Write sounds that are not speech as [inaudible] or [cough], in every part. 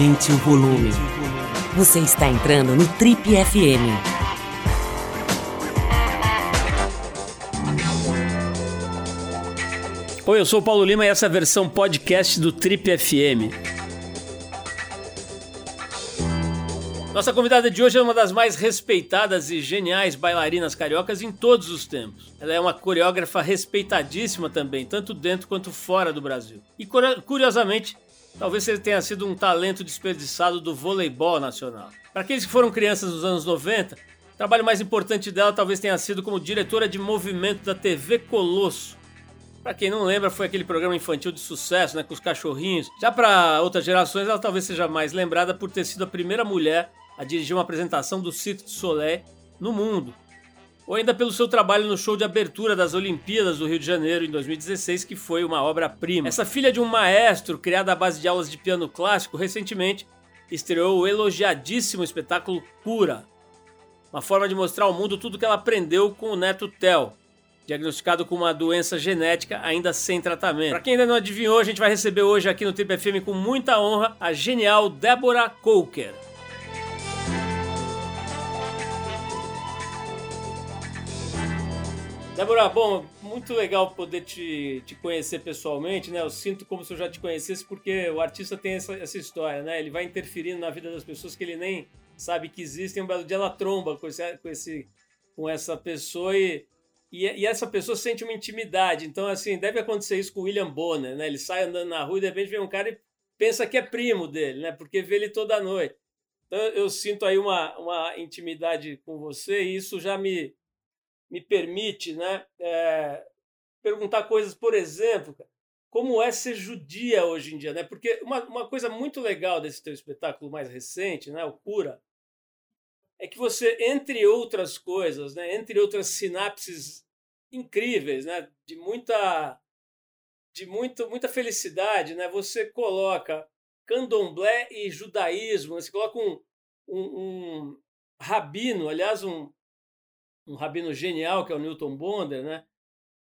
Aumente o volume. Você está entrando no Trip FM. Oi, eu sou o Paulo Lima e essa é a versão podcast do Trip FM. Nossa convidada de hoje é uma das mais respeitadas e geniais bailarinas cariocas em todos os tempos. Ela é uma coreógrafa respeitadíssima também, tanto dentro quanto fora do Brasil. E curiosamente, talvez ele tenha sido um talento desperdiçado do voleibol nacional. Para aqueles que foram crianças nos anos 90, o trabalho mais importante dela talvez tenha sido como diretora de movimento da TV Colosso. Para quem não lembra, foi aquele programa infantil de sucesso, né, com os cachorrinhos. Já para outras gerações, ela talvez seja mais lembrada por ter sido a primeira mulher a dirigir uma apresentação do Cirque du Soleil no mundo ou ainda pelo seu trabalho no show de abertura das Olimpíadas do Rio de Janeiro em 2016, que foi uma obra-prima. Essa filha de um maestro, criada à base de aulas de piano clássico, recentemente estreou o elogiadíssimo espetáculo Cura, uma forma de mostrar ao mundo tudo que ela aprendeu com o neto Theo, diagnosticado com uma doença genética ainda sem tratamento. Para quem ainda não adivinhou, a gente vai receber hoje aqui no Trip FM com muita honra a genial Débora Coker. Débora, bom, muito legal poder te, te conhecer pessoalmente, né? Eu sinto como se eu já te conhecesse, porque o artista tem essa, essa história, né? Ele vai interferindo na vida das pessoas que ele nem sabe que existem. Um belo dia ela tromba com, esse, com, esse, com essa pessoa e, e, e, essa pessoa sente uma intimidade. Então, assim, deve acontecer isso com o William Bonner, né? Ele sai andando na rua e de repente vem um cara e pensa que é primo dele, né? Porque vê ele toda noite. Então, eu sinto aí uma, uma intimidade com você e isso já me me permite né, é, perguntar coisas, por exemplo, como é ser judia hoje em dia, né? Porque uma, uma coisa muito legal desse teu espetáculo mais recente, né, o Cura, é que você, entre outras coisas, né, entre outras sinapses incríveis, né, de muita de muito, muita felicidade, né, você coloca candomblé e judaísmo, você coloca um, um, um rabino, aliás, um, um rabino genial, que é o Newton Bonder, né?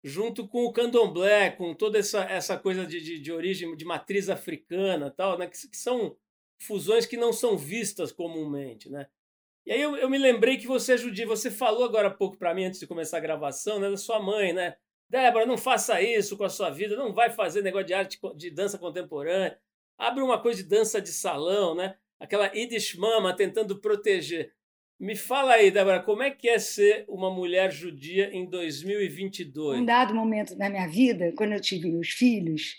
junto com o candomblé, com toda essa, essa coisa de, de, de origem, de matriz africana, tal, né? que, que, são fusões que não são vistas comumente. Né? E aí eu, eu me lembrei que você judia, você falou agora há pouco para mim, antes de começar a gravação, né, da sua mãe, né? Débora, não faça isso com a sua vida, não vai fazer negócio de arte de dança contemporânea. Abre uma coisa de dança de salão, né? Aquela Yiddish mama tentando proteger. Me fala aí, Débora, como é que é ser uma mulher judia em 2022? Um dado momento da minha vida, quando eu tive meus filhos,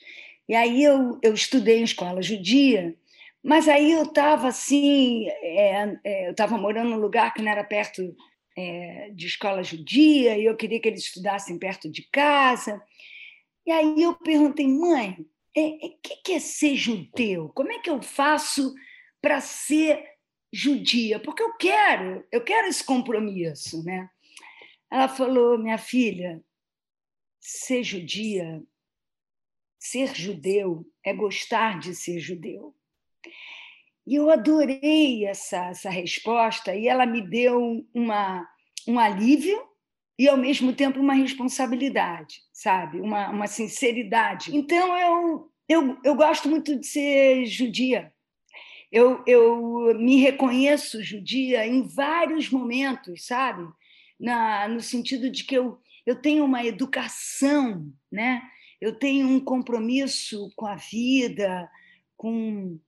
e aí eu, eu estudei em escola judia, mas aí eu estava assim, é, é, eu estava morando num lugar que não era perto é, de escola judia, e eu queria que eles estudassem perto de casa. E aí eu perguntei, mãe, o é, é, que, que é ser judeu? Como é que eu faço para ser judia, porque eu quero, eu quero esse compromisso, né? Ela falou, minha filha, ser judia, ser judeu é gostar de ser judeu. E eu adorei essa, essa resposta e ela me deu uma, um alívio e, ao mesmo tempo, uma responsabilidade, sabe? Uma, uma sinceridade. Então, eu, eu, eu gosto muito de ser judia eu, eu me reconheço judia em vários momentos, sabe? Na, no sentido de que eu, eu tenho uma educação, né? eu tenho um compromisso com a vida, com,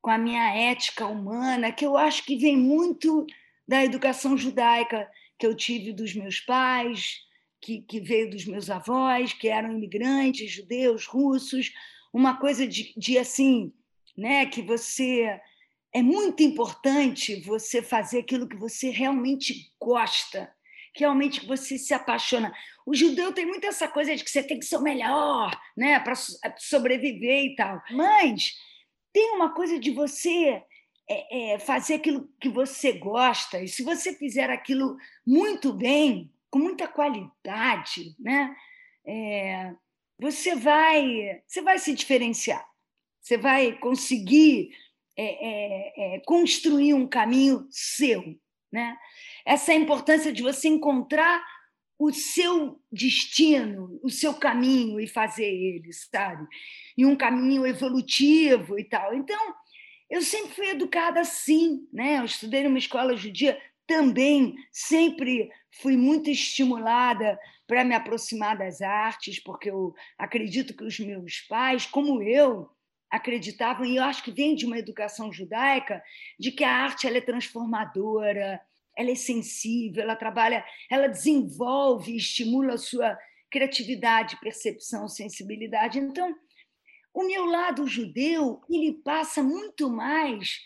com a minha ética humana, que eu acho que vem muito da educação judaica que eu tive dos meus pais, que, que veio dos meus avós, que eram imigrantes, judeus, russos, uma coisa de, de assim, né, que você é muito importante você fazer aquilo que você realmente gosta, que realmente você se apaixona. O judeu tem muito essa coisa de que você tem que ser o melhor, né, para sobreviver e tal. Mas tem uma coisa de você é, é, fazer aquilo que você gosta, e se você fizer aquilo muito bem, com muita qualidade, né, é, você vai, você vai se diferenciar. Você vai conseguir é, é, é, construir um caminho seu. Né? Essa é importância de você encontrar o seu destino, o seu caminho e fazer ele, sabe? E um caminho evolutivo e tal. Então, eu sempre fui educada assim, né? Eu estudei numa escola judia também, sempre fui muito estimulada para me aproximar das artes, porque eu acredito que os meus pais, como eu, acreditavam, e eu acho que vem de uma educação judaica, de que a arte ela é transformadora, ela é sensível, ela trabalha, ela desenvolve, estimula a sua criatividade, percepção, sensibilidade. Então, o meu lado judeu, ele passa muito mais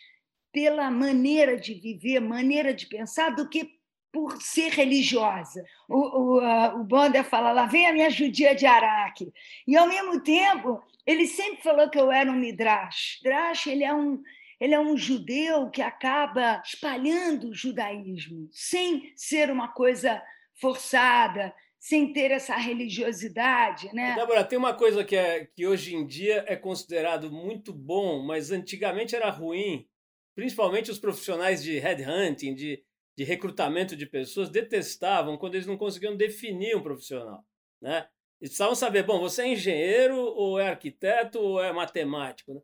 pela maneira de viver, maneira de pensar, do que por ser religiosa. O, o, o Bonder fala, lá vem a minha judia de Araque. E, ao mesmo tempo, ele sempre falou que eu era um midrash. Midrash ele é um, ele é um judeu que acaba espalhando o judaísmo, sem ser uma coisa forçada, sem ter essa religiosidade. Né? Débora, tem uma coisa que, é, que hoje em dia é considerado muito bom, mas antigamente era ruim, principalmente os profissionais de headhunting, de, de recrutamento de pessoas, detestavam quando eles não conseguiam definir um profissional. Né? Eles precisavam saber, bom, você é engenheiro, ou é arquiteto, ou é matemático. Né?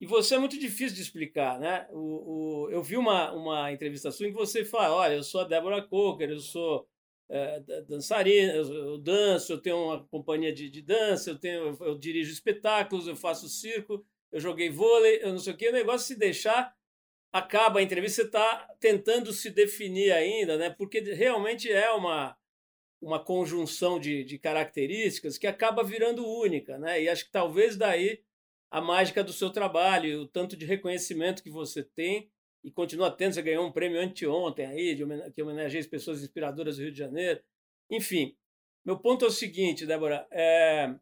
E você é muito difícil de explicar, né? O, o, eu vi uma, uma entrevista sua em que você fala, olha, eu sou a Débora Coker, eu sou é, dançarina, eu, eu, danço, eu tenho uma companhia de, de dança, eu, tenho, eu, eu dirijo espetáculos, eu faço circo, eu joguei vôlei, eu não sei o que, o negócio se deixar acaba a entrevista, você está tentando se definir ainda, né? porque realmente é uma, uma conjunção de, de características que acaba virando única. Né? E acho que talvez daí a mágica do seu trabalho, o tanto de reconhecimento que você tem e continua tendo. Você ganhou um prêmio anteontem aí, de, que homenageia as pessoas inspiradoras do Rio de Janeiro. Enfim, meu ponto é o seguinte, Débora. É,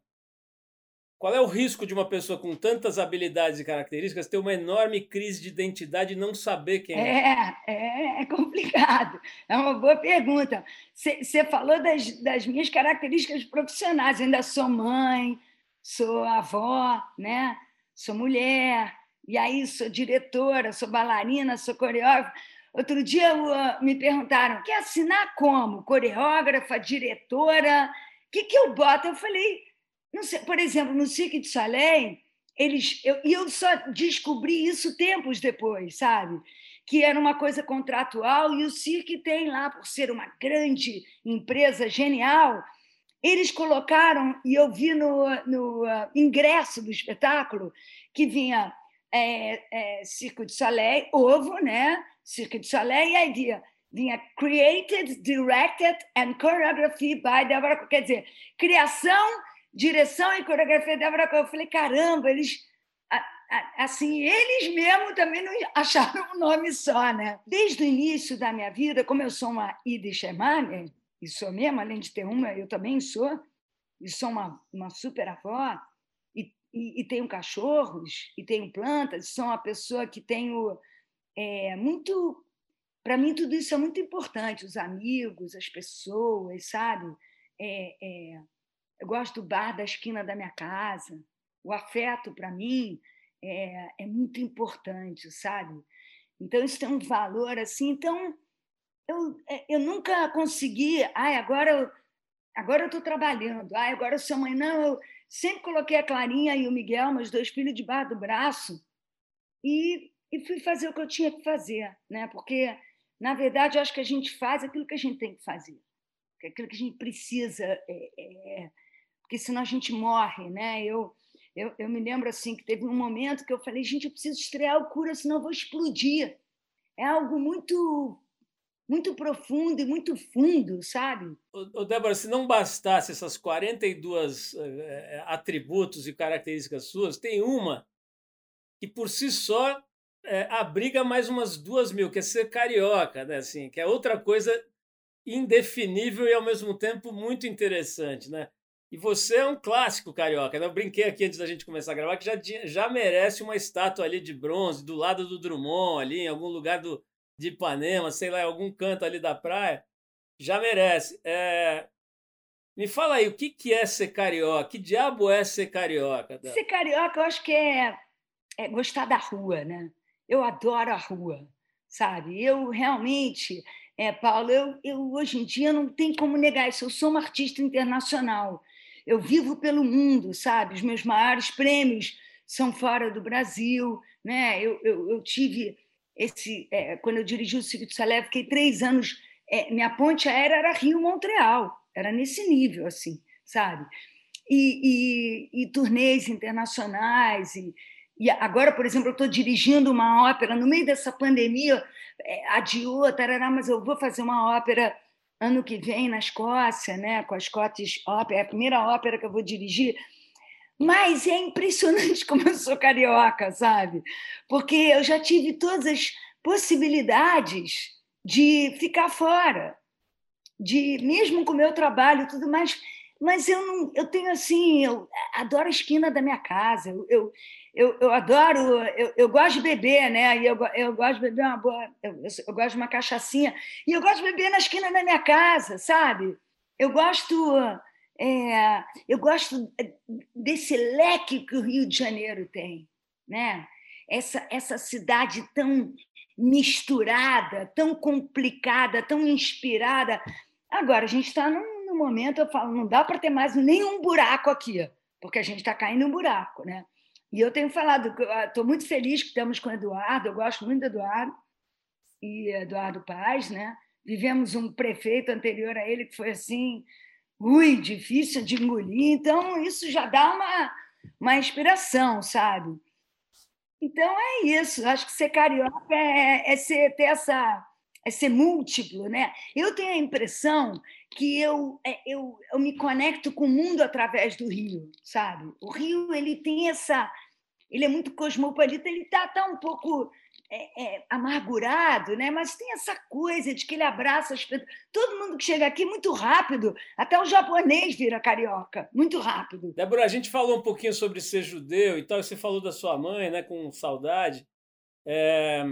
qual é o risco de uma pessoa com tantas habilidades e características ter uma enorme crise de identidade e não saber quem é? É, é complicado. É uma boa pergunta. Você falou das, das minhas características profissionais. Eu ainda sou mãe, sou avó, né? sou mulher, e aí sou diretora, sou bailarina, sou coreógrafa. Outro dia me perguntaram: quer assinar como? Coreógrafa, diretora? O que, que eu boto? Eu falei por exemplo, no Cirque de Soleil, eles, eu, e eu só descobri isso tempos depois, sabe? Que era uma coisa contratual e o Cirque tem lá, por ser uma grande empresa genial, eles colocaram, e eu vi no, no uh, ingresso do espetáculo, que vinha é, é, Cirque de Soleil, ovo, né? Cirque de Soleil, e aí vinha, vinha Created, Directed and Choreography by Deborah. Quer dizer, criação direção e coreografia da Débora Eu falei, caramba, eles assim, eles mesmos também não acharam um nome só, né? Desde o início da minha vida, como eu sou uma Yiddish Emane, e sou mesmo, além de ter uma, eu também sou, e sou uma, uma super avó, e, e, e tenho cachorros, e tenho plantas, sou uma pessoa que tenho é, muito... Para mim, tudo isso é muito importante, os amigos, as pessoas, sabe? É, é, eu gosto do bar da esquina da minha casa. O afeto, para mim, é, é, muito importante, sabe? Então, isso tem um valor assim. Então, eu, é, eu nunca consegui. Ai, agora eu agora estou trabalhando. Ai, agora eu sou mãe. Não, eu sempre coloquei a Clarinha e o Miguel, meus dois filhos, debaixo do braço e, e fui fazer o que eu tinha que fazer, né? Porque, na verdade, eu acho que a gente faz aquilo que a gente tem que fazer, aquilo que a gente precisa é, é, porque senão a gente morre, né? Eu, eu, eu me lembro assim que teve um momento que eu falei, gente, eu preciso estrear o cura, senão eu vou explodir. É algo muito muito profundo e muito fundo, sabe? Ô, Débora, se não bastasse essas 42 é, atributos e características suas, tem uma que por si só é, abriga mais umas duas mil, que é ser carioca, né? Assim, que é outra coisa indefinível e ao mesmo tempo muito interessante, né? E você é um clássico carioca. Né? Eu brinquei aqui antes da gente começar a gravar que já, já merece uma estátua ali de bronze do lado do Drummond, ali em algum lugar do, de Ipanema, sei lá, em algum canto ali da praia. Já merece. É... Me fala aí, o que, que é ser carioca? Que diabo é ser carioca? Ser carioca, eu acho que é, é gostar da rua, né? Eu adoro a rua, sabe? Eu realmente, é, Paulo, eu, eu hoje em dia não tem como negar isso. Eu sou uma artista internacional eu vivo pelo mundo, sabe? Os meus maiores prêmios são fora do Brasil. Né? Eu, eu, eu tive esse. É, quando eu dirigi o Circuito Salé, fiquei três anos. É, minha ponte aérea era Rio-Montreal, era nesse nível, assim, sabe? E, e, e turnês internacionais. E, e agora, por exemplo, eu estou dirigindo uma ópera no meio dessa pandemia, é, adiou, tarará, mas eu vou fazer uma ópera ano que vem na Escócia, né, com a Scottish Opera, é a primeira ópera que eu vou dirigir. Mas é impressionante [laughs] como eu sou carioca, sabe? Porque eu já tive todas as possibilidades de ficar fora, de mesmo com o meu trabalho tudo mais, mas eu não, eu tenho assim, eu adoro a esquina da minha casa, eu, eu, eu, eu adoro, eu, eu gosto de beber, né? E eu, eu gosto de beber uma boa, eu, eu gosto de uma cachaçinha, e eu gosto de beber na esquina da minha casa, sabe? Eu gosto, é, eu gosto desse leque que o Rio de Janeiro tem, né? Essa, essa cidade tão misturada, tão complicada, tão inspirada. Agora, a gente está num no momento eu falo, não dá para ter mais nenhum buraco aqui, porque a gente está caindo um buraco, né? E eu tenho falado, estou muito feliz que estamos com o Eduardo, eu gosto muito do Eduardo, e Eduardo Paz, né? Vivemos um prefeito anterior a ele que foi assim, ui, difícil de engolir, então isso já dá uma, uma inspiração, sabe? Então é isso, acho que ser carioca é, é ser, ter essa é ser múltiplo, né? Eu tenho a impressão que eu, é, eu, eu me conecto com o mundo através do Rio, sabe? O Rio ele tem essa, ele é muito cosmopolita, ele está tá um pouco é, é, amargurado, né? Mas tem essa coisa de que ele abraça as pessoas. Todo mundo que chega aqui muito rápido, até o japonês vira carioca, muito rápido. Débora, a gente falou um pouquinho sobre ser judeu e tal. Você falou da sua mãe, né? Com saudade. É,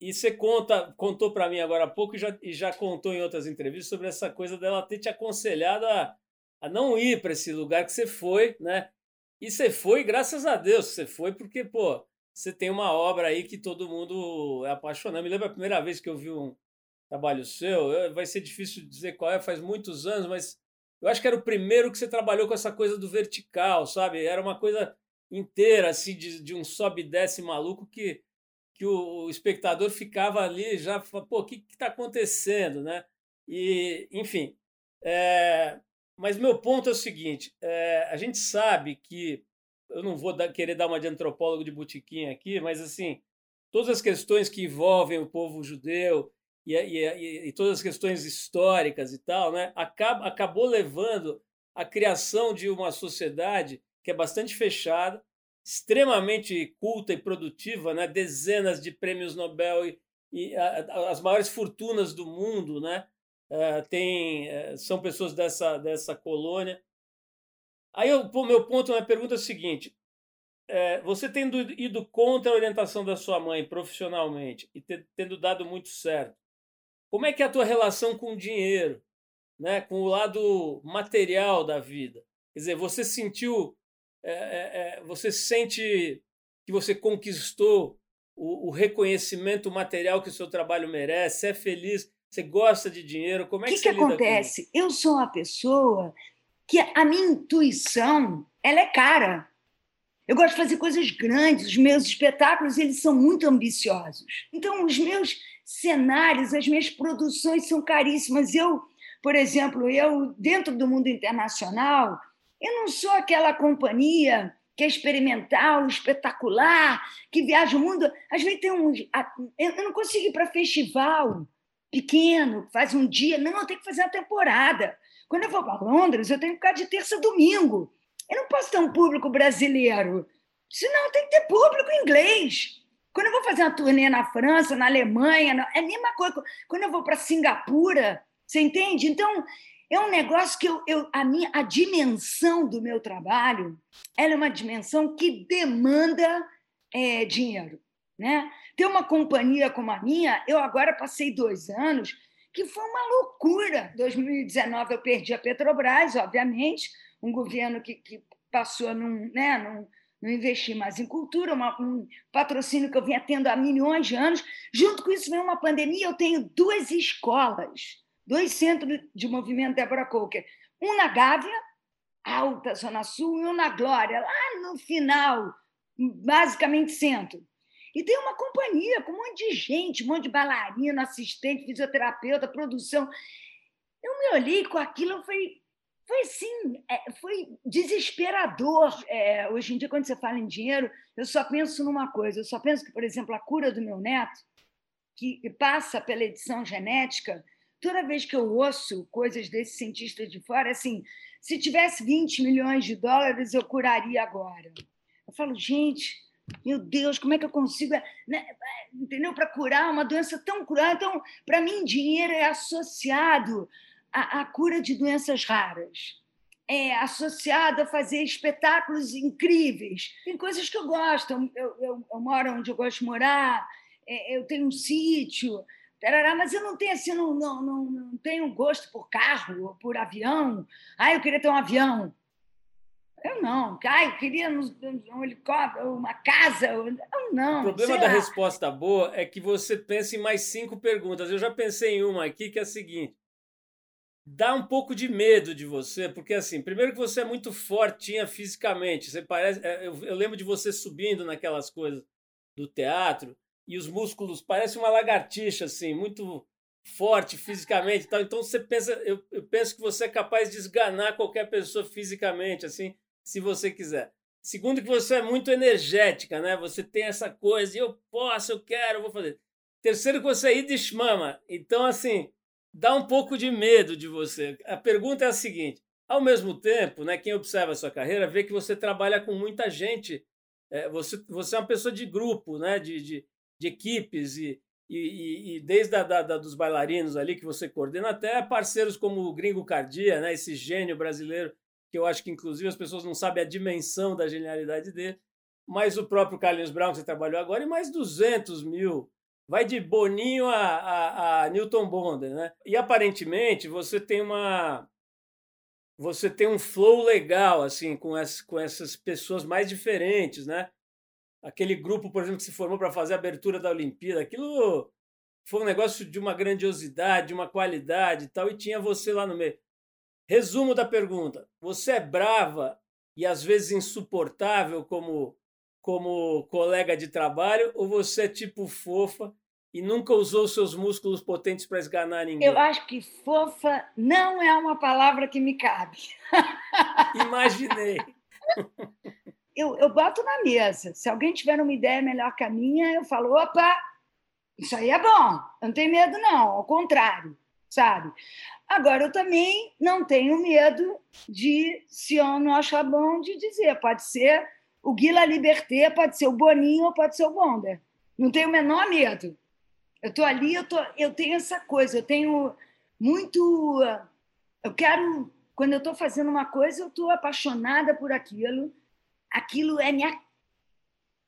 e você conta, contou para mim agora há pouco e já, e já contou em outras entrevistas sobre essa coisa dela ter te aconselhado a, a não ir para esse lugar que você foi, né? E você foi, graças a Deus, você foi porque, pô, você tem uma obra aí que todo mundo é apaixonado. Me lembro a primeira vez que eu vi um trabalho seu, vai ser difícil dizer qual é, faz muitos anos, mas eu acho que era o primeiro que você trabalhou com essa coisa do vertical, sabe? Era uma coisa inteira, assim, de, de um sobe e desce maluco que que o, espectador ficava ali já, pô, o que está acontecendo, né? E, enfim, é, mas meu ponto é o seguinte: é, a gente sabe que eu não vou dar, querer dar uma de antropólogo de botiquim aqui, mas assim, todas as questões que envolvem o povo judeu e, e, e todas as questões históricas e tal, né, acaba, acabou levando à criação de uma sociedade que é bastante fechada, extremamente culta e produtiva, né? dezenas de prêmios Nobel e, e a, as maiores fortunas do mundo né? Uh, tem, uh, são pessoas dessa, dessa colônia. Aí o meu ponto, minha pergunta é o seguinte: é, você tendo ido contra a orientação da sua mãe profissionalmente e ter, tendo dado muito certo, como é que é a tua relação com o dinheiro, né? com o lado material da vida? Quer dizer, você sentiu é, é, é, você sente que você conquistou o, o, reconhecimento material que o seu trabalho merece? é feliz? Você gosta de dinheiro? Como é que, que, que acontece? Eu sou uma pessoa que a minha intuição ela é cara. Eu gosto de fazer coisas grandes. Os meus espetáculos eles são muito ambiciosos. Então, os meus cenários, as minhas produções são caríssimas. Eu, por exemplo, eu dentro do mundo internacional, eu não sou aquela companhia que é experimental, espetacular, que viaja o mundo. Às vezes tem um. Eu não consigo ir para festival pequeno, faz um dia. Não, eu tenho que fazer a temporada. Quando eu vou para Londres, eu tenho que ficar de terça a domingo. Eu não posso ter um público brasileiro. Senão tem que ter público inglês. Quando eu vou fazer uma turnê na França, na Alemanha, é a mesma coisa. Quando eu vou para Singapura, você entende? Então, é um negócio que eu, eu, a, minha, a dimensão do meu trabalho ela é uma dimensão que demanda é, dinheiro. Né? Ter uma companhia como a minha, eu agora passei dois anos, que foi uma loucura. 2019 eu perdi a Petrobras, obviamente, um governo que, que passou a não, né, não, não investir mais em cultura, uma, um patrocínio que eu vinha tendo há milhões de anos. Junto com isso veio uma pandemia, eu tenho duas escolas dois centros de movimento Débora Coker. Um na Gávea, alta, Zona Sul, e um na Glória, lá no final basicamente sento. E tem uma companhia com um monte de gente, um monte de bailarina, assistente, fisioterapeuta, produção. Eu me olhei com aquilo, e falei, foi assim, é, foi desesperador. É, hoje em dia, quando você fala em dinheiro, eu só penso numa coisa. Eu só penso que, por exemplo, a cura do meu neto, que passa pela edição genética, toda vez que eu ouço coisas desse cientista de fora, assim, se tivesse 20 milhões de dólares, eu curaria agora. Eu falo, gente, meu Deus, como é que eu consigo, né, entendeu? Para curar uma doença tão cruel. Então, para mim, dinheiro é associado à, à cura de doenças raras. É associado a fazer espetáculos incríveis. Tem coisas que eu gosto. Eu, eu, eu moro onde eu gosto de morar, é, eu tenho um sítio, tarará, mas eu não tenho assim, não, não, não, não tenho gosto por carro ou por avião. Ah, eu queria ter um avião. Eu não. Caio, eu queria um, um helicóptero, uma casa. Eu não. O problema da lá. resposta boa é que você pensa em mais cinco perguntas. Eu já pensei em uma aqui que é a seguinte. Dá um pouco de medo de você, porque assim, primeiro que você é muito fortinha fisicamente. Você parece, é, eu, eu lembro de você subindo naquelas coisas do teatro e os músculos parecem uma lagartixa, assim, muito forte fisicamente. Tal. Então você pensa, eu, eu penso que você é capaz de esganar qualquer pessoa fisicamente, assim, se você quiser. Segundo, que você é muito energética, né? Você tem essa coisa, eu posso, eu quero, eu vou fazer. Terceiro, que você é Yiddish Mama. Então, assim, dá um pouco de medo de você. A pergunta é a seguinte: ao mesmo tempo, né, quem observa a sua carreira vê que você trabalha com muita gente. É, você, você é uma pessoa de grupo, né, de, de, de equipes, e, e, e desde a, da, da, dos bailarinos ali que você coordena, até parceiros como o Gringo Cardia, né, esse gênio brasileiro que eu acho que inclusive as pessoas não sabem a dimensão da genialidade dele, mas o próprio Carlinhos Brown, que você trabalhou agora, e mais 200 mil. Vai de Boninho a, a, a Newton Bonder, né? E aparentemente você tem uma. Você tem um flow legal, assim, com, as, com essas pessoas mais diferentes, né? Aquele grupo, por exemplo, que se formou para fazer a abertura da Olimpíada, aquilo foi um negócio de uma grandiosidade, de uma qualidade e tal, e tinha você lá no meio. Resumo da pergunta: você é brava e às vezes insuportável como como colega de trabalho ou você é tipo fofa e nunca usou seus músculos potentes para esganar ninguém? Eu acho que fofa não é uma palavra que me cabe. Imaginei. [laughs] Eu, eu boto na mesa. Se alguém tiver uma ideia melhor que a minha, eu falo: opa, isso aí é bom, eu não tenho medo, não, ao contrário, sabe? Agora, eu também não tenho medo de, se eu não achar bom, de dizer. Pode ser o Guila Liberté, pode ser o Boninho ou pode ser o Bonder. Não tenho o menor medo. Eu estou ali, eu, tô, eu tenho essa coisa, eu tenho muito. Eu quero. Quando eu estou fazendo uma coisa, eu estou apaixonada por aquilo. Aquilo é minha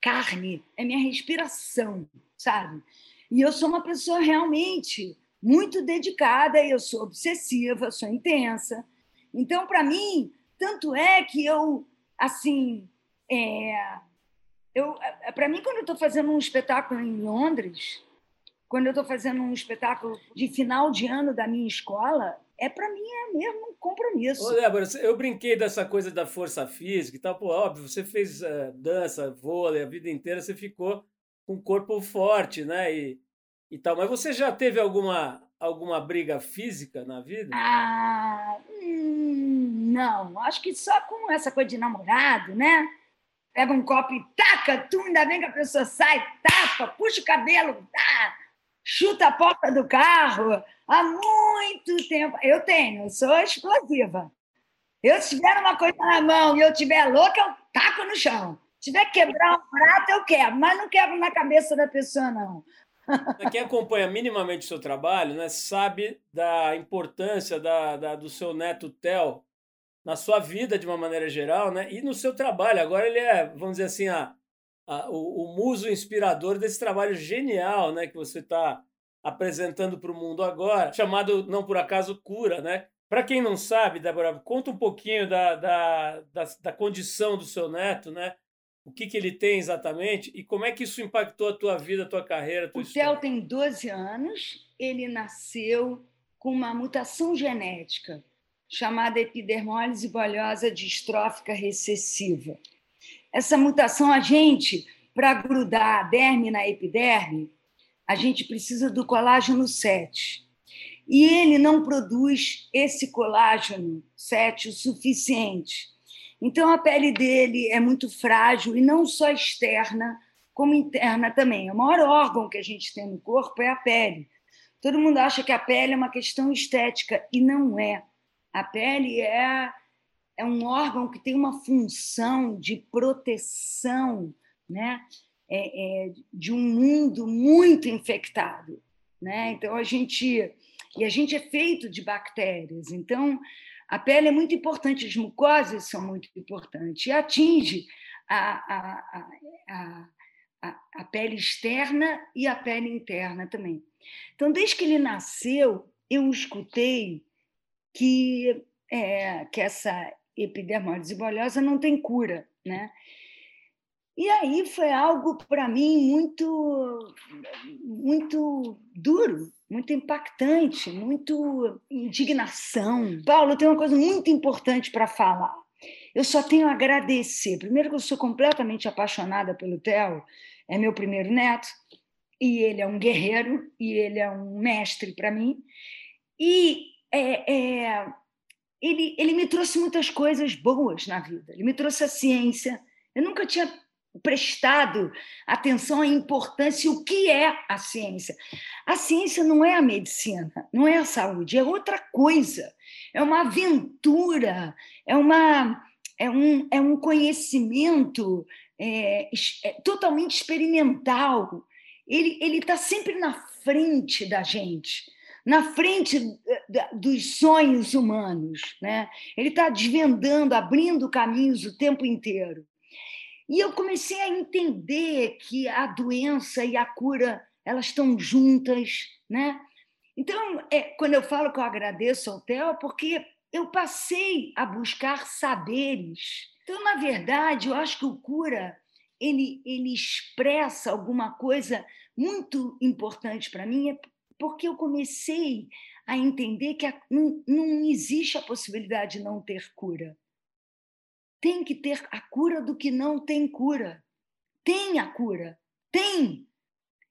carne, é minha respiração, sabe? E eu sou uma pessoa realmente muito dedicada, eu sou obsessiva, sou intensa. Então, para mim, tanto é que eu, assim, é, eu, é, para mim, quando eu estou fazendo um espetáculo em Londres, quando eu estou fazendo um espetáculo de final de ano da minha escola, é para mim é mesmo um compromisso. Ô, Débora, eu brinquei dessa coisa da força física e tal, pô, óbvio, você fez uh, dança, vôlei a vida inteira, você ficou com um corpo forte, né? E, e tal. Mas você já teve alguma, alguma briga física na vida? Ah, hum, não. Acho que só com essa coisa de namorado, né? Pega um copo e taca, tu ainda bem que a pessoa sai, tapa, puxa o cabelo, tá, chuta a porta do carro. Há muito tempo. Eu tenho, eu sou explosiva. Eu, se tiver uma coisa na mão e eu tiver louca, eu taco no chão. Se tiver que quebrar um prato, eu quebro, mas não quebro na cabeça da pessoa, não. Quem acompanha minimamente o seu trabalho né, sabe da importância da, da, do seu neto Theo na sua vida de uma maneira geral né, e no seu trabalho. Agora ele é, vamos dizer assim, a, a o, o, muso inspirador desse trabalho genial né, que você está apresentando para o mundo agora, chamado, não por acaso, Cura. Né? Para quem não sabe, Débora, conta um pouquinho da, da, da, da condição do seu neto, né? o que, que ele tem exatamente e como é que isso impactou a tua vida, a tua carreira, a tua O Theo tem 12 anos, ele nasceu com uma mutação genética chamada epidermólise bolhosa distrófica recessiva. Essa mutação, a gente, para grudar a derme na epiderme, a gente precisa do colágeno 7. E ele não produz esse colágeno 7 o suficiente. Então, a pele dele é muito frágil, e não só externa, como interna também. O maior órgão que a gente tem no corpo é a pele. Todo mundo acha que a pele é uma questão estética, e não é. A pele é, é um órgão que tem uma função de proteção né? É, é, de um mundo muito infectado. Né? Então, a gente. E a gente é feito de bactérias. Então, a pele é muito importante, as mucosas são muito importantes. E atinge a, a, a, a, a pele externa e a pele interna também. Então, desde que ele nasceu, eu escutei que, é, que essa epidermólise bolhosa não tem cura, né? E aí foi algo para mim muito muito duro, muito impactante, muito indignação. Paulo, tem uma coisa muito importante para falar. Eu só tenho a agradecer. Primeiro que eu sou completamente apaixonada pelo Theo, é meu primeiro neto, e ele é um guerreiro, e ele é um mestre para mim. E é, é, ele, ele me trouxe muitas coisas boas na vida. Ele me trouxe a ciência. Eu nunca tinha prestado atenção à importância, o que é a ciência. A ciência não é a medicina, não é a saúde, é outra coisa. É uma aventura, é, uma, é, um, é um conhecimento é, é, totalmente experimental. Ele está sempre na frente da gente, na frente dos sonhos humanos. Né? Ele está desvendando, abrindo caminhos o tempo inteiro. E eu comecei a entender que a doença e a cura elas estão juntas, né? Então, é, quando eu falo que eu agradeço ao Theo, porque eu passei a buscar saberes. Então, na verdade, eu acho que o cura ele, ele expressa alguma coisa muito importante para mim, é porque eu comecei a entender que a, não, não existe a possibilidade de não ter cura tem que ter a cura do que não tem cura. Tem a cura, tem.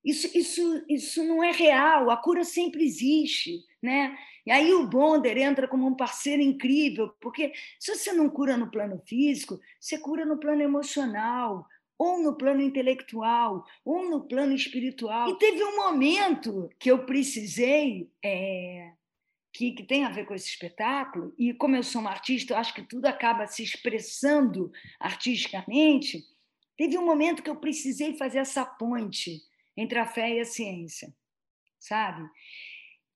Isso, isso, isso não é real, a cura sempre existe. Né? E aí o Bonder entra como um parceiro incrível, porque se você não cura no plano físico, você cura no plano emocional, ou no plano intelectual, ou no plano espiritual. E teve um momento que eu precisei é, que, que tem a ver com esse espetáculo, e como eu sou uma artista, eu acho que tudo acaba se expressando artisticamente. Teve um momento que eu precisei fazer essa ponte entre a fé e a ciência, sabe?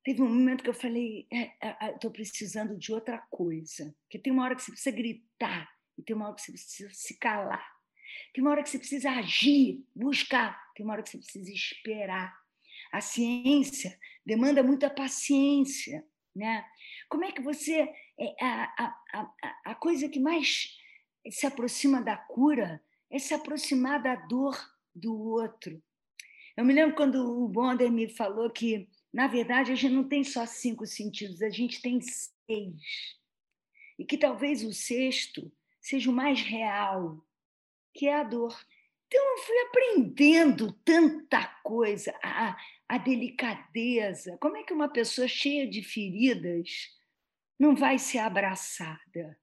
Teve um momento que eu falei, estou é, é, precisando de outra coisa. Porque tem uma hora que você precisa gritar, e tem uma hora que você precisa se calar. Tem uma hora que você precisa agir, buscar. Tem uma hora que você precisa esperar. A ciência demanda muita paciência. Né? Como é que você. É, a, a, a, a coisa que mais se aproxima da cura é se aproximar da dor do outro. Eu me lembro quando o Bonder me falou que, na verdade, a gente não tem só cinco sentidos, a gente tem seis. E que talvez o sexto seja o mais real, que é a dor. Então, eu fui aprendendo tanta coisa, a, a delicadeza. Como é que uma pessoa cheia de feridas não vai ser abraçada?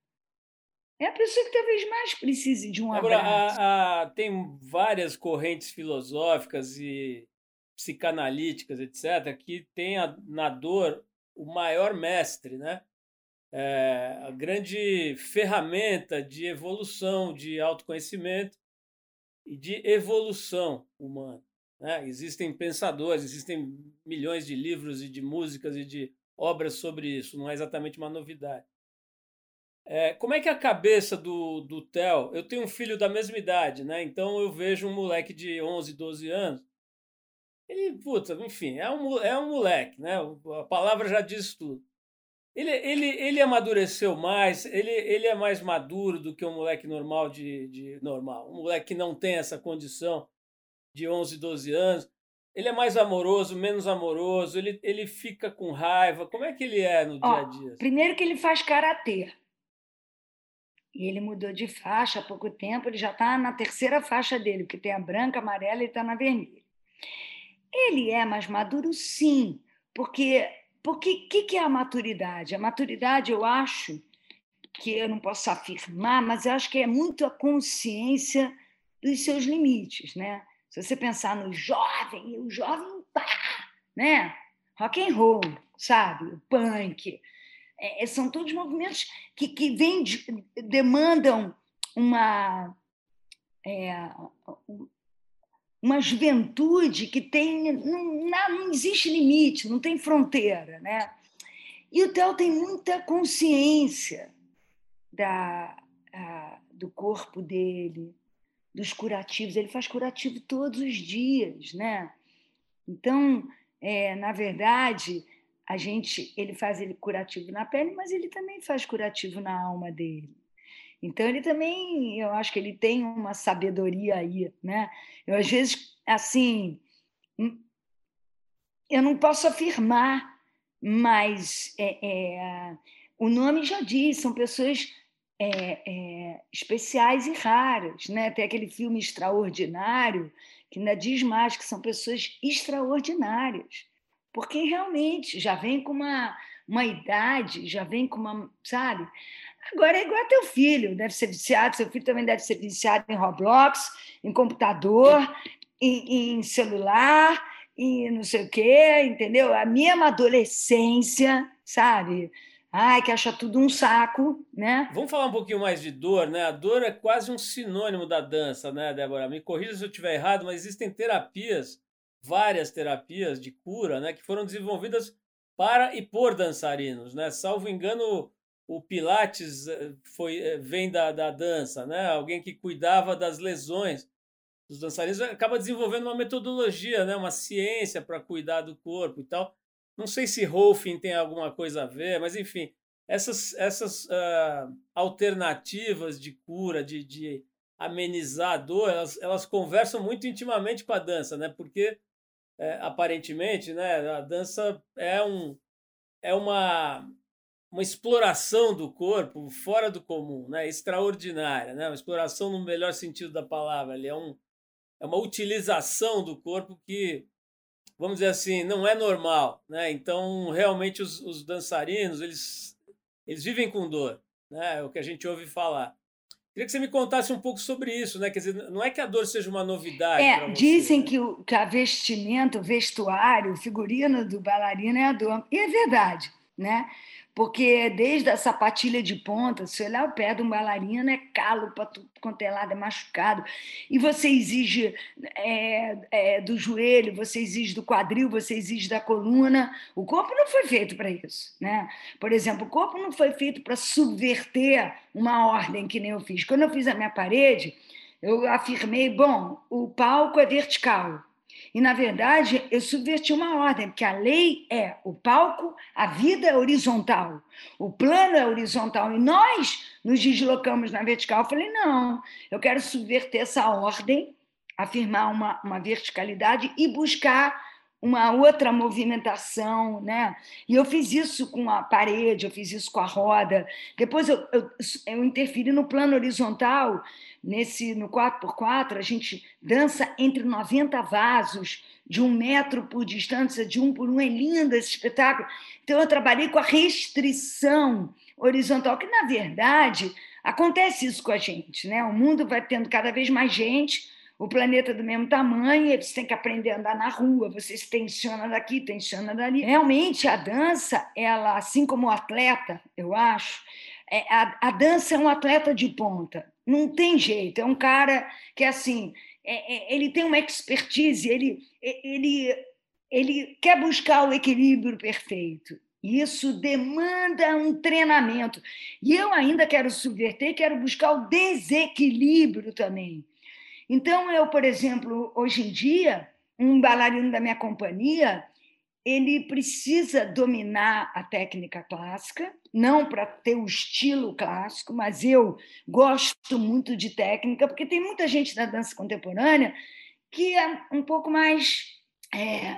É a pessoa que talvez mais precise de um Agora, abraço. A, a, tem várias correntes filosóficas e psicanalíticas, etc., que têm na dor o maior mestre, né? É, a grande ferramenta de evolução, de autoconhecimento e de evolução humana. Né? Existem pensadores, existem milhões de livros e de músicas e de obras sobre isso, não é exatamente uma novidade. É, como é que é a cabeça do, do Theo? Eu tenho um filho da mesma idade, né? então eu vejo um moleque de 11, 12 anos. Ele, puta, enfim, é um, é um moleque, né? a palavra já diz tudo. Ele, ele, ele amadureceu mais, ele, ele é mais maduro do que um moleque normal de, de normal. Um moleque que não tem essa condição de 11, 12 anos, ele é mais amoroso, menos amoroso, ele, ele fica com raiva. Como é que ele é no dia a dia? Primeiro que ele faz karatê. E ele mudou de faixa há pouco tempo, ele já está na terceira faixa dele, porque tem a branca, a amarela e está na vermelha. Ele é mais maduro, sim, porque porque que, que é a maturidade? A maturidade, eu acho que eu não posso afirmar, mas eu acho que é muito a consciência dos seus limites, né? Se você pensar no jovem, o jovem, pá, né? Rock and roll, sabe? O punk, é, são todos movimentos que, que vêm de, demandam uma é, uma juventude que tem não, não existe limite, não tem fronteira, né? E o Theo tem muita consciência da, a, do corpo dele, dos curativos. Ele faz curativo todos os dias, né? Então, é, na verdade, a gente, ele faz ele curativo na pele, mas ele também faz curativo na alma dele. Então ele também, eu acho que ele tem uma sabedoria aí, né? Eu às vezes assim, hum, eu não posso afirmar, mas é, é, o nome já diz, são pessoas é, é, especiais e raras, né? Tem aquele filme extraordinário que ainda diz mais que são pessoas extraordinárias, porque realmente já vem com uma, uma idade, já vem com uma, sabe? Agora é igual a teu filho, deve ser viciado, seu filho também deve ser viciado em Roblox, em computador, em, em celular, e não sei o quê, entendeu? A minha adolescência, sabe? Ai, que acha tudo um saco, né? Vamos falar um pouquinho mais de dor, né? A dor é quase um sinônimo da dança, né, Débora? Me corrija se eu estiver errado, mas existem terapias, várias terapias de cura, né, que foram desenvolvidas para e por dançarinos, né? Salvo engano, o Pilates eh, foi, eh, vem da, da dança, né? Alguém que cuidava das lesões dos dançarinos acaba desenvolvendo uma metodologia, né? Uma ciência para cuidar do corpo e tal. Não sei se Rolfing tem alguma coisa a ver, mas enfim, essas, essas uh, alternativas de cura, de, de amenizar a dor, elas, elas conversam muito intimamente com a dança, né? Porque é, aparentemente, né, a dança é um é uma uma exploração do corpo fora do comum, né? extraordinária, né? uma exploração no melhor sentido da palavra. Ele é, um, é uma utilização do corpo que, vamos dizer assim, não é normal. Né? Então, realmente, os, os dançarinos eles, eles vivem com dor, né? é o que a gente ouve falar. Queria que você me contasse um pouco sobre isso, né? Quer dizer, não é que a dor seja uma novidade. É, dizem né? que, o, que a vestimenta, o vestuário, o figurino do bailarino é a dor. E é verdade, né? Porque desde a sapatilha de ponta, se olhar o pé de um bailarino, é calo para tudo quanto é lado, é machucado. E você exige é, é, do joelho, você exige do quadril, você exige da coluna. O corpo não foi feito para isso. Né? Por exemplo, o corpo não foi feito para subverter uma ordem que nem eu fiz. Quando eu fiz a minha parede, eu afirmei: bom, o palco é vertical, e, na verdade, eu subverti uma ordem, porque a lei é o palco, a vida é horizontal, o plano é horizontal, e nós nos deslocamos na vertical. Eu falei, não, eu quero subverter essa ordem, afirmar uma, uma verticalidade e buscar uma outra movimentação, né? E eu fiz isso com a parede, eu fiz isso com a roda. Depois eu, eu, eu interferi no plano horizontal, nesse no 4x4, a gente dança entre 90 vasos, de um metro por distância, de um por um. É lindo esse espetáculo. Então eu trabalhei com a restrição horizontal, que na verdade acontece isso com a gente, né? O mundo vai tendo cada vez mais gente o planeta do mesmo tamanho, e você tem que aprender a andar na rua, você se tensiona daqui, tensiona dali. Realmente, a dança, ela, assim como o atleta, eu acho, é, a, a dança é um atleta de ponta. Não tem jeito, é um cara que, assim, é, é, ele tem uma expertise, ele, ele, ele quer buscar o equilíbrio perfeito. Isso demanda um treinamento. E eu ainda quero subverter, quero buscar o desequilíbrio também. Então, eu, por exemplo, hoje em dia, um bailarino da minha companhia, ele precisa dominar a técnica clássica, não para ter o estilo clássico, mas eu gosto muito de técnica, porque tem muita gente da dança contemporânea que é um pouco mais, é,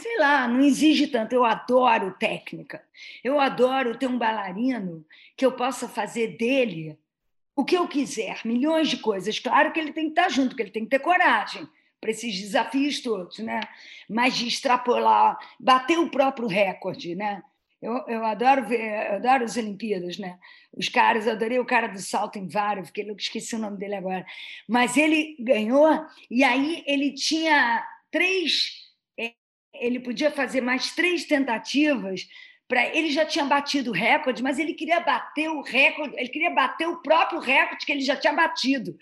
sei lá, não exige tanto. Eu adoro técnica. Eu adoro ter um bailarino que eu possa fazer dele o que eu quiser, milhões de coisas. Claro que ele tem que estar junto, que ele tem que ter coragem para esses desafios todos, né? Mas de extrapolar, bater o próprio recorde, né? Eu, eu adoro ver, eu adoro as Olimpíadas, né? Os caras, adorei o cara do salto em vara, porque eu esqueci o nome dele agora. Mas ele ganhou e aí ele tinha três, é, ele podia fazer mais três tentativas para ele já tinha batido o recorde, mas ele queria bater o recorde, ele queria bater o próprio recorde que ele já tinha batido.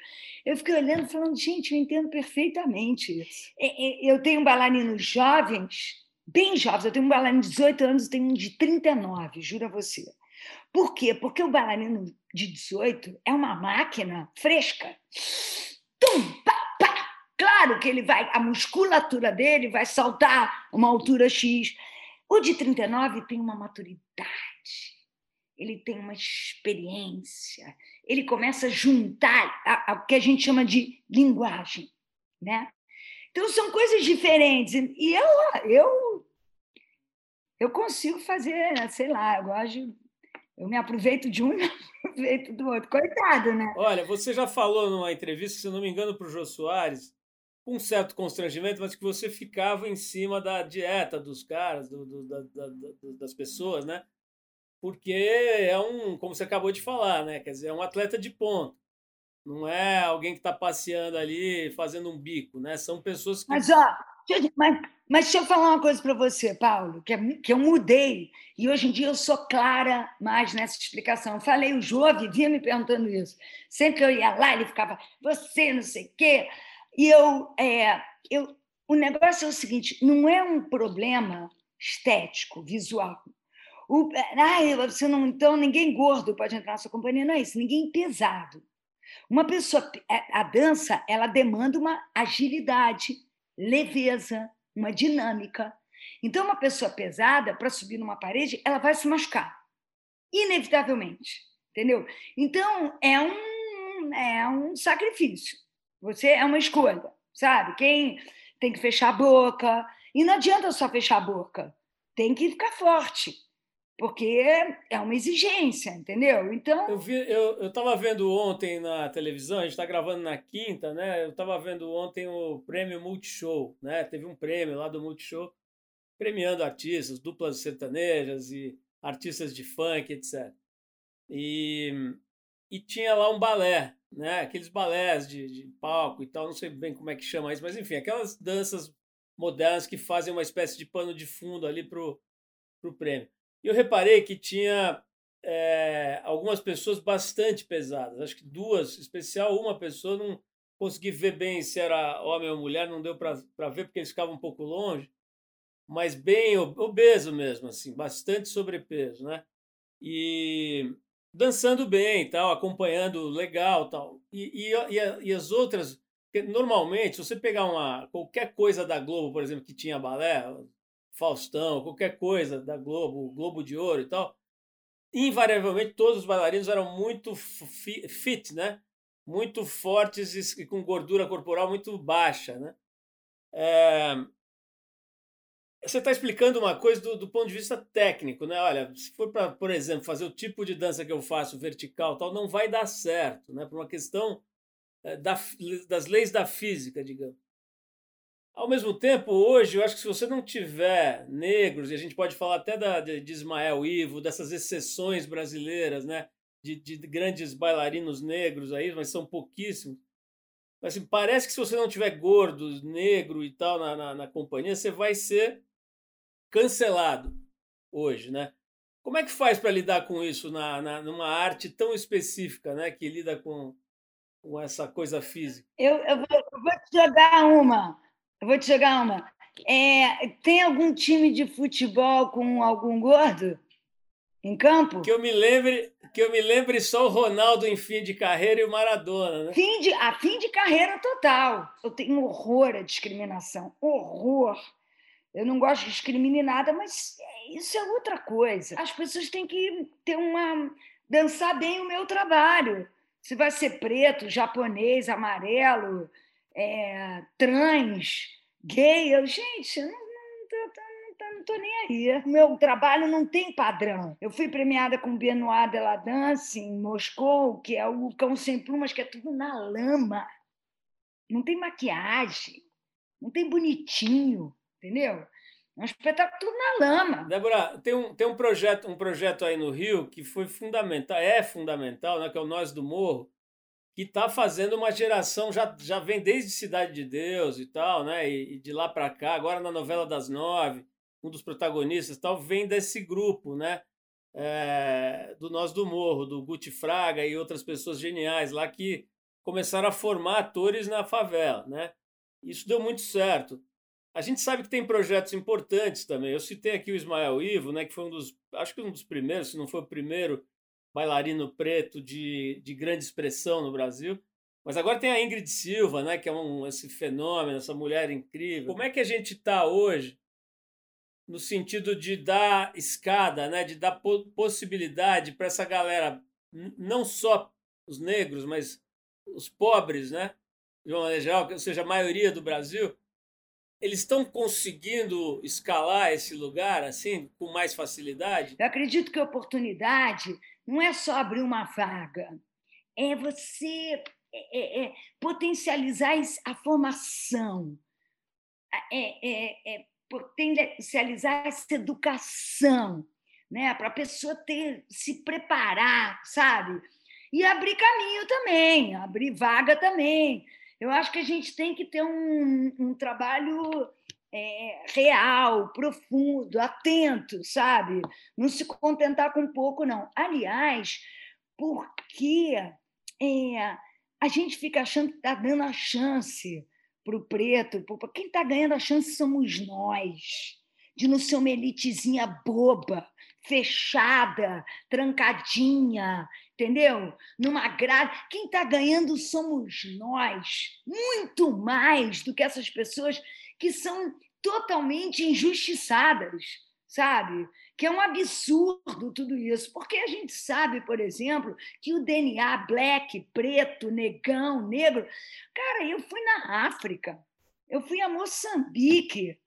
Eu fiquei olhando, falando, gente, eu entendo perfeitamente. É, eu tenho bailarinos jovens, bem jovens, eu tenho um bailarino de 18 anos e tenho um de 39, juro a você. Por quê? Porque o bailarino de 18 é uma máquina fresca. Tum, pá, pá. Claro que ele vai, a musculatura dele vai saltar uma altura X o de 39 tem uma maturidade, ele tem uma experiência, ele começa a juntar o que a gente chama de linguagem, né? Então são coisas diferentes e eu eu eu consigo fazer, sei lá, eu gosto eu me aproveito de um e me [laughs] aproveito do outro. Coitado, né? Olha, você já falou numa entrevista, se não me engano, para o Jô Soares, com um certo constrangimento, mas que você ficava em cima da dieta dos caras, do, do, da, da, das pessoas, né? Porque é um, como você acabou de falar, né? Quer dizer, é um atleta de ponto. Não é alguém que está passeando ali fazendo um bico, né? São pessoas que. Mas, ó, mas, mas deixa eu falar uma coisa para você, Paulo, que, é, que eu mudei e hoje em dia eu sou clara mais nessa explicação. Eu falei, o Jô vivia me perguntando isso. Sempre que eu ia lá, ele ficava, você não sei o quê. E eu, é, eu, o negócio é o seguinte: não é um problema estético, visual. O, você não, então ninguém gordo pode entrar na sua companhia, não é isso, ninguém pesado. Uma pessoa, é, a dança, ela demanda uma agilidade, leveza, uma dinâmica. Então, uma pessoa pesada, para subir numa parede, ela vai se machucar, inevitavelmente, entendeu? Então, é um, é um sacrifício. Você é uma escolha, sabe? Quem tem que fechar a boca. E não adianta só fechar a boca. Tem que ficar forte. Porque é uma exigência, entendeu? Então. Eu vi, eu estava vendo ontem na televisão, a gente está gravando na quinta, né? Eu estava vendo ontem o prêmio Multishow, né? Teve um prêmio lá do Multishow premiando artistas, duplas sertanejas e artistas de funk, etc. E, e tinha lá um balé, né? Aqueles balés de, de, palco e tal, não sei bem como é que chama isso, mas enfim, aquelas danças modernas que fazem uma espécie de pano de fundo ali pro, pro prêmio. E eu reparei que tinha é, algumas pessoas bastante pesadas, acho que duas, especial uma pessoa, não consegui ver bem se era homem ou mulher, não deu para ver porque eles ficavam um pouco longe, mas bem obeso mesmo, assim, bastante sobrepeso, né? E dançando bem, tal, acompanhando legal, tal. E, e, e, as outras, normalmente, se você pegar uma qualquer coisa da Globo, por exemplo, que tinha balé, Faustão, qualquer coisa da Globo, Globo de Ouro e tal, invariavelmente todos os bailarinos eram muito fit, né? Muito fortes e com gordura corporal muito baixa, né? É, você está explicando uma coisa do, do, ponto de vista técnico, né? Olha, se for para, por exemplo, fazer o tipo de dança que eu faço, vertical, tal, não vai dar certo, né? Por uma questão é, da, das leis da física, digamos. Ao mesmo tempo, hoje, eu acho que se você não tiver negros, e a gente pode falar até da, de, de Ismael Ivo, dessas exceções brasileiras, né? De, de, grandes bailarinos negros aí, mas são pouquíssimos. Mas assim, parece que se você não tiver gordo, negro e tal na, na, na companhia, você vai ser cancelado hoje, né? Como é que faz para lidar com isso na, na, numa arte tão específica, né, que lida com, com essa coisa física? Eu, eu, vou, eu, vou, te jogar uma. Eu vou te jogar uma. É, tem algum time de futebol com algum gordo em campo? Que eu me lembre, que eu me lembre só o Ronaldo em fim de carreira e o Maradona, né? Fim de, a fim de carreira total. Eu tenho horror à discriminação, horror. Eu não gosto de discriminar nada, mas isso é outra coisa. As pessoas têm que ter uma dançar bem o meu trabalho. Se vai ser preto, japonês, amarelo, é, trans, gay, eu, gente, não, não, não, estou nem aí. Meu trabalho não tem padrão. Eu fui premiada com Benoit de la Danse em Moscou, que é o Cão Sem Plumas, que é tudo na lama. Não tem maquiagem, não tem bonitinho, entendeu? É um espetáculo na lama. Débora, tem um, tem um projeto um projeto aí no Rio que foi fundamental, é fundamental, né, que é o Nós do Morro, que está fazendo uma geração, já, já vem desde Cidade de Deus e tal, né? E, e de lá para cá, agora na novela das nove, um dos protagonistas tal, vem desse grupo, né? É, do Nós do Morro, do Guti Fraga e outras pessoas geniais lá que começaram a formar atores na favela, né? Isso deu muito certo. A gente sabe que tem projetos importantes também. Eu citei aqui o Ismael Ivo, né, que foi um dos, acho que um dos primeiros, se não foi o primeiro, bailarino preto de, de grande expressão no Brasil. Mas agora tem a Ingrid Silva, né, que é um, esse fenômeno, essa mulher incrível. Como é que a gente está hoje no sentido de dar escada, né, de dar po possibilidade para essa galera, não só os negros, mas os pobres, né, de uma maneira geral, ou seja, a maioria do Brasil, eles estão conseguindo escalar esse lugar assim com mais facilidade? Eu acredito que a oportunidade não é só abrir uma vaga, é você é, é, é potencializar a formação, é, é, é potencializar essa educação, né? para a pessoa ter, se preparar, sabe? E abrir caminho também, abrir vaga também. Eu acho que a gente tem que ter um, um trabalho é, real, profundo, atento, sabe? Não se contentar com pouco, não. Aliás, porque é, a gente fica achando que está dando a chance para o preto, quem está ganhando a chance somos nós, de não ser uma elitezinha boba, fechada, trancadinha, entendeu? Numa grade. Quem está ganhando somos nós, muito mais do que essas pessoas que são totalmente injustiçadas, sabe? Que é um absurdo tudo isso, porque a gente sabe, por exemplo, que o DNA black, preto, negão, negro. Cara, eu fui na África, eu fui a Moçambique.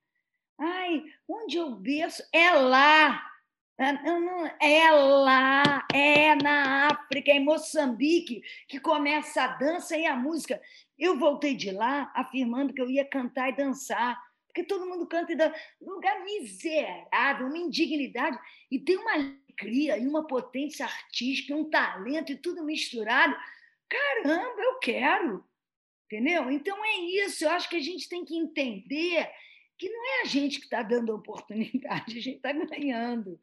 Ai, onde eu berço? É lá. É lá, é na África, é em Moçambique, que começa a dança e a música. Eu voltei de lá afirmando que eu ia cantar e dançar, porque todo mundo canta e dança. Um lugar miserável, uma indignidade, e tem uma alegria e uma potência artística, um talento e tudo misturado. Caramba, eu quero! Entendeu? Então é isso, eu acho que a gente tem que entender que não é a gente que está dando oportunidade, a gente está ganhando,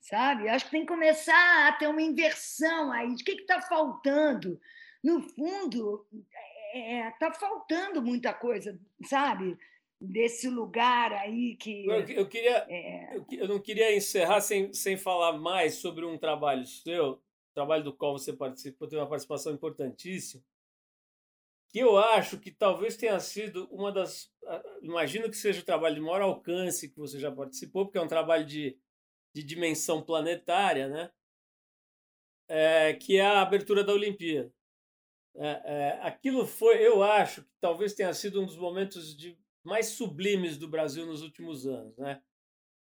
sabe? Acho que tem que começar a ter uma inversão aí o que está faltando. No fundo, está é, é tá faltando muita coisa, sabe? Desse lugar aí que. Eu, eu queria. É... Eu, eu, não queria encerrar sem, sem falar mais sobre um trabalho seu, trabalho do qual você participou, teve uma participação importantíssima que eu acho que talvez tenha sido uma das. Imagino que seja o trabalho de maior alcance que você já participou, porque é um trabalho de, de dimensão planetária, né? É, que é a abertura da Olimpíada. É, é, aquilo foi, eu acho que talvez tenha sido um dos momentos de, mais sublimes do Brasil nos últimos anos, né?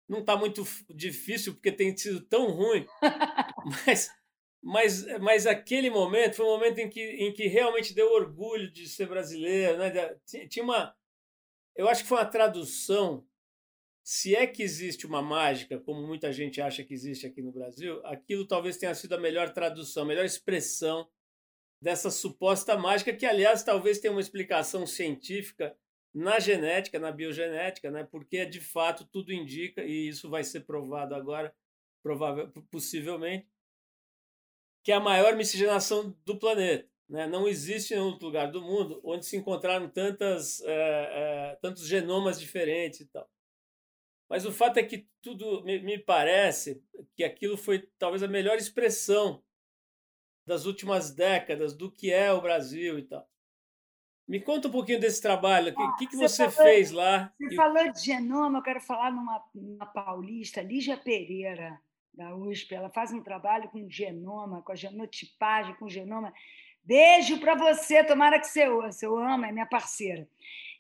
Não está muito difícil porque tem sido tão ruim, [laughs] mas mas, mas aquele momento foi um momento em que, em que realmente deu orgulho de ser brasileiro. Né? Tinha uma. Eu acho que foi uma tradução. Se é que existe uma mágica, como muita gente acha que existe aqui no Brasil, aquilo talvez tenha sido a melhor tradução, a melhor expressão dessa suposta mágica, que, aliás, talvez tenha uma explicação científica na genética, na biogenética, né? porque de fato tudo indica, e isso vai ser provado agora, provável, possivelmente, que é a maior miscigenação do planeta. Né? Não existe em outro lugar do mundo onde se encontraram tantas, é, é, tantos genomas diferentes e tal. Mas o fato é que tudo me, me parece que aquilo foi talvez a melhor expressão das últimas décadas do que é o Brasil e tal. Me conta um pouquinho desse trabalho. O que, que, você, você falou, fez lá? Você falou de genoma, eu quero falar numa, numa paulista, Lígia Pereira da USP, ela faz um trabalho com genoma, com a genotipagem, com genoma. Beijo para você, tomara que você ouça, eu amo, é minha parceira.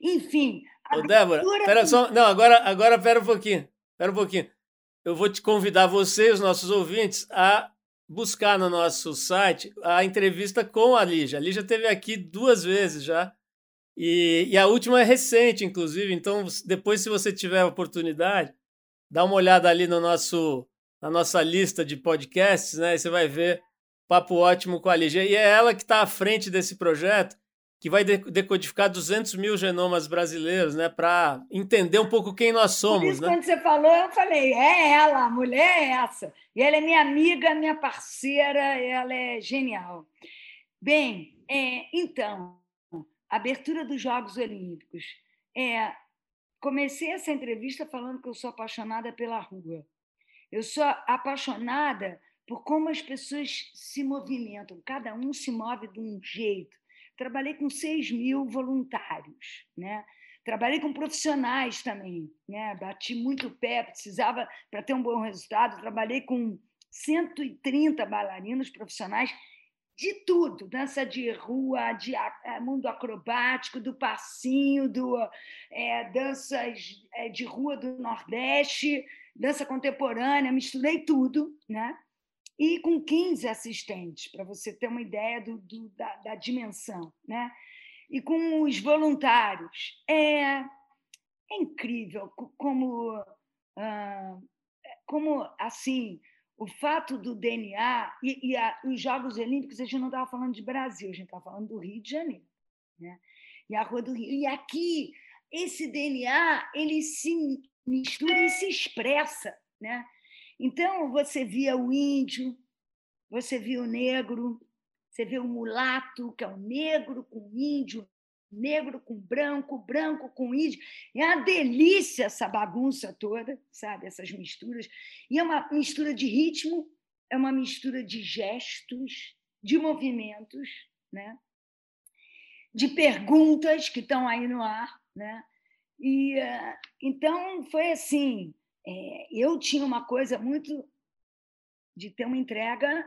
Enfim. Ô, Débora, pera só, não, agora, agora pera um pouquinho. Espera um pouquinho. Eu vou te convidar, você e os nossos ouvintes, a buscar no nosso site a entrevista com a Lígia. A Lígia esteve aqui duas vezes já. E, e, a última é recente, inclusive. Então, depois, se você tiver a oportunidade, dá uma olhada ali no nosso, na nossa lista de podcasts, né? E você vai ver Papo Ótimo com a Lígia. E é ela que está à frente desse projeto, que vai decodificar 200 mil genomas brasileiros, né? Para entender um pouco quem nós somos. Por isso, né? quando você falou, eu falei: é ela, a mulher é essa. E ela é minha amiga, minha parceira, ela é genial. Bem, é, então, abertura dos Jogos Olímpicos. É, comecei essa entrevista falando que eu sou apaixonada pela rua. Eu sou apaixonada por como as pessoas se movimentam, cada um se move de um jeito. Trabalhei com 6 mil voluntários, né? Trabalhei com profissionais também, né? Bati muito pé, precisava para ter um bom resultado. Trabalhei com 130 bailarinos profissionais de tudo, dança de rua, de é, mundo acrobático, do passinho, do é, danças é, de rua do Nordeste, dança contemporânea, misturei tudo, né? E com 15 assistentes, para você ter uma ideia do, do da, da dimensão, né? e com os voluntários. É, é incrível como, ah, como assim o fato do DNA e, e a, os Jogos Olímpicos, a gente não estava falando de Brasil, a gente estava falando do Rio de Janeiro. Né? E a Rua do Rio. E aqui, esse DNA ele se mistura e se expressa. Né? Então, você via o índio, você via o negro, você vê o mulato, que é o negro com índio, negro com branco, branco com índio. É uma delícia essa bagunça toda, sabe? Essas misturas. E é uma mistura de ritmo, é uma mistura de gestos, de movimentos, né? de perguntas que estão aí no ar. Né? E, uh, então, foi assim: é, eu tinha uma coisa muito de ter uma entrega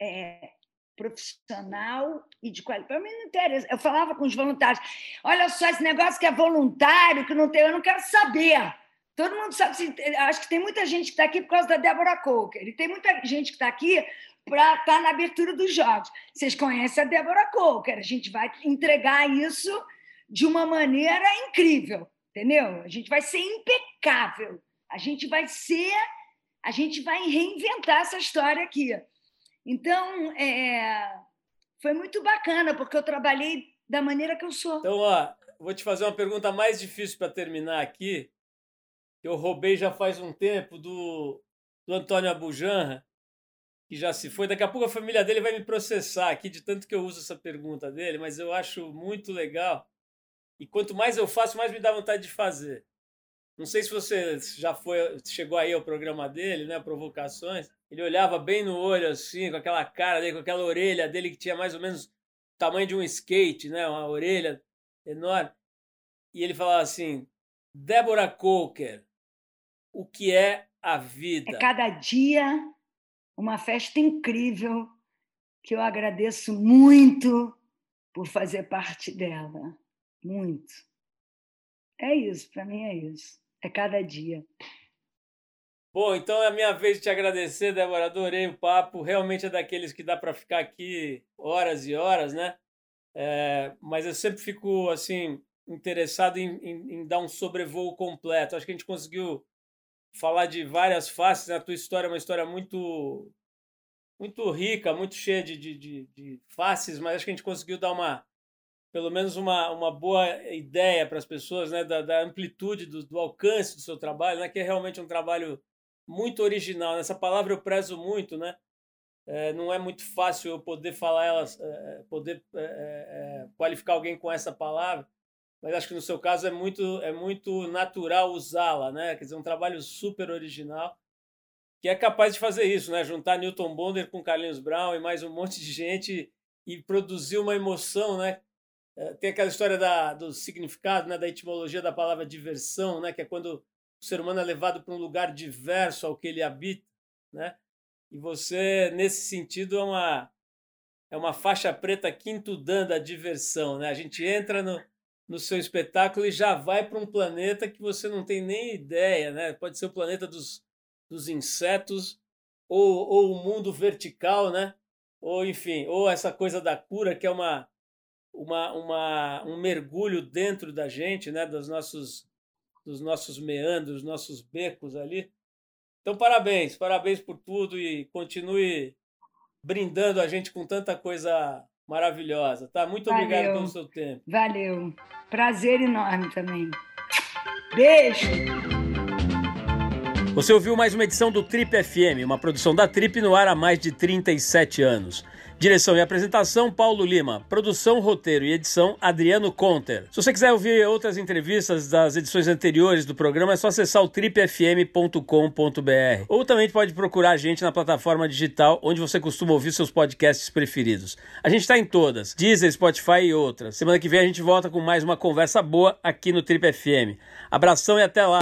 é, profissional e de qualidade. Para mim não interessa. Eu falava com os voluntários: olha só, esse negócio que é voluntário, que não tem, eu não quero saber. Todo mundo sabe, acho que tem muita gente que está aqui por causa da Débora Coker, e tem muita gente que está aqui para estar tá na abertura dos jogos. Vocês conhecem a Débora Coker, a gente vai entregar isso de uma maneira incrível, entendeu? A gente vai ser impecável, a gente vai ser, a gente vai reinventar essa história aqui. Então, é, foi muito bacana, porque eu trabalhei da maneira que eu sou. Então, ó, vou te fazer uma pergunta mais difícil para terminar aqui, que eu roubei já faz um tempo do, do Antônio Abujanra, que já se foi. Daqui a pouco a família dele vai me processar aqui de tanto que eu uso essa pergunta dele, mas eu acho muito legal. E quanto mais eu faço, mais me dá vontade de fazer. Não sei se você já foi, chegou aí ao programa dele, né? Provocações. Ele olhava bem no olho, assim, com aquela cara dele, com aquela orelha dele que tinha mais ou menos o tamanho de um skate, né? Uma orelha enorme. E ele falava assim: Débora Coker, o que é a vida? É cada dia uma festa incrível que eu agradeço muito por fazer parte dela. Muito. É isso, para mim é isso. É cada dia. Bom, então é a minha vez de te agradecer, Débora. Adorei o papo. Realmente é daqueles que dá para ficar aqui horas e horas, né? É, mas eu sempre fico assim interessado em, em, em, dar um sobrevoo completo. Acho que a gente conseguiu falar de várias faces. Né? A tua história é uma história muito muito rica, muito cheia de, de, de, de faces, mas acho que a gente conseguiu dar uma pelo menos uma, uma boa ideia para as pessoas né? da, da amplitude, do, do alcance do seu trabalho, né? que é realmente um trabalho muito original. Essa palavra eu prezo muito, né? É, não é muito fácil eu poder falar elas, é, poder é, é, qualificar alguém com essa palavra, mas acho que no seu caso é muito, é muito natural usá-la, né? Quer dizer, um trabalho super original que é capaz de fazer isso, né? Juntar Newton Bonder com Carlinhos Brown e mais um monte de gente e produzir uma emoção, né? É, tem aquela história da, do significado, né? Da etimologia da palavra diversão, né? Que é quando o ser humano é levado para um lugar diverso ao que ele habita, né? E você, nesse sentido, é uma, é uma faixa preta quinto dan da diversão, né? A gente entra no, no seu espetáculo e já vai para um planeta que você não tem nem ideia, né? Pode ser o planeta dos, dos insetos ou, ou o mundo vertical, né? Ou enfim, ou essa coisa da cura que é uma, uma, uma um mergulho dentro da gente, né? Dos nossos dos nossos meandros, nossos becos ali. Então, parabéns, parabéns por tudo e continue brindando a gente com tanta coisa maravilhosa, tá? Muito Valeu. obrigado pelo seu tempo. Valeu. Prazer enorme também. Beijo. Você ouviu mais uma edição do Trip FM, uma produção da Trip no ar há mais de 37 anos. Direção e apresentação, Paulo Lima. Produção, roteiro e edição, Adriano Conter. Se você quiser ouvir outras entrevistas das edições anteriores do programa, é só acessar o tripfm.com.br. Ou também pode procurar a gente na plataforma digital onde você costuma ouvir seus podcasts preferidos. A gente está em todas, Deezer, Spotify e outras. Semana que vem a gente volta com mais uma conversa boa aqui no Trip FM. Abração e até lá!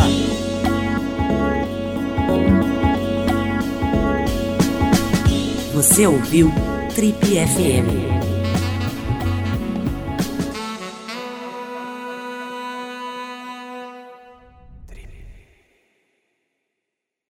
Você ouviu Trip FM.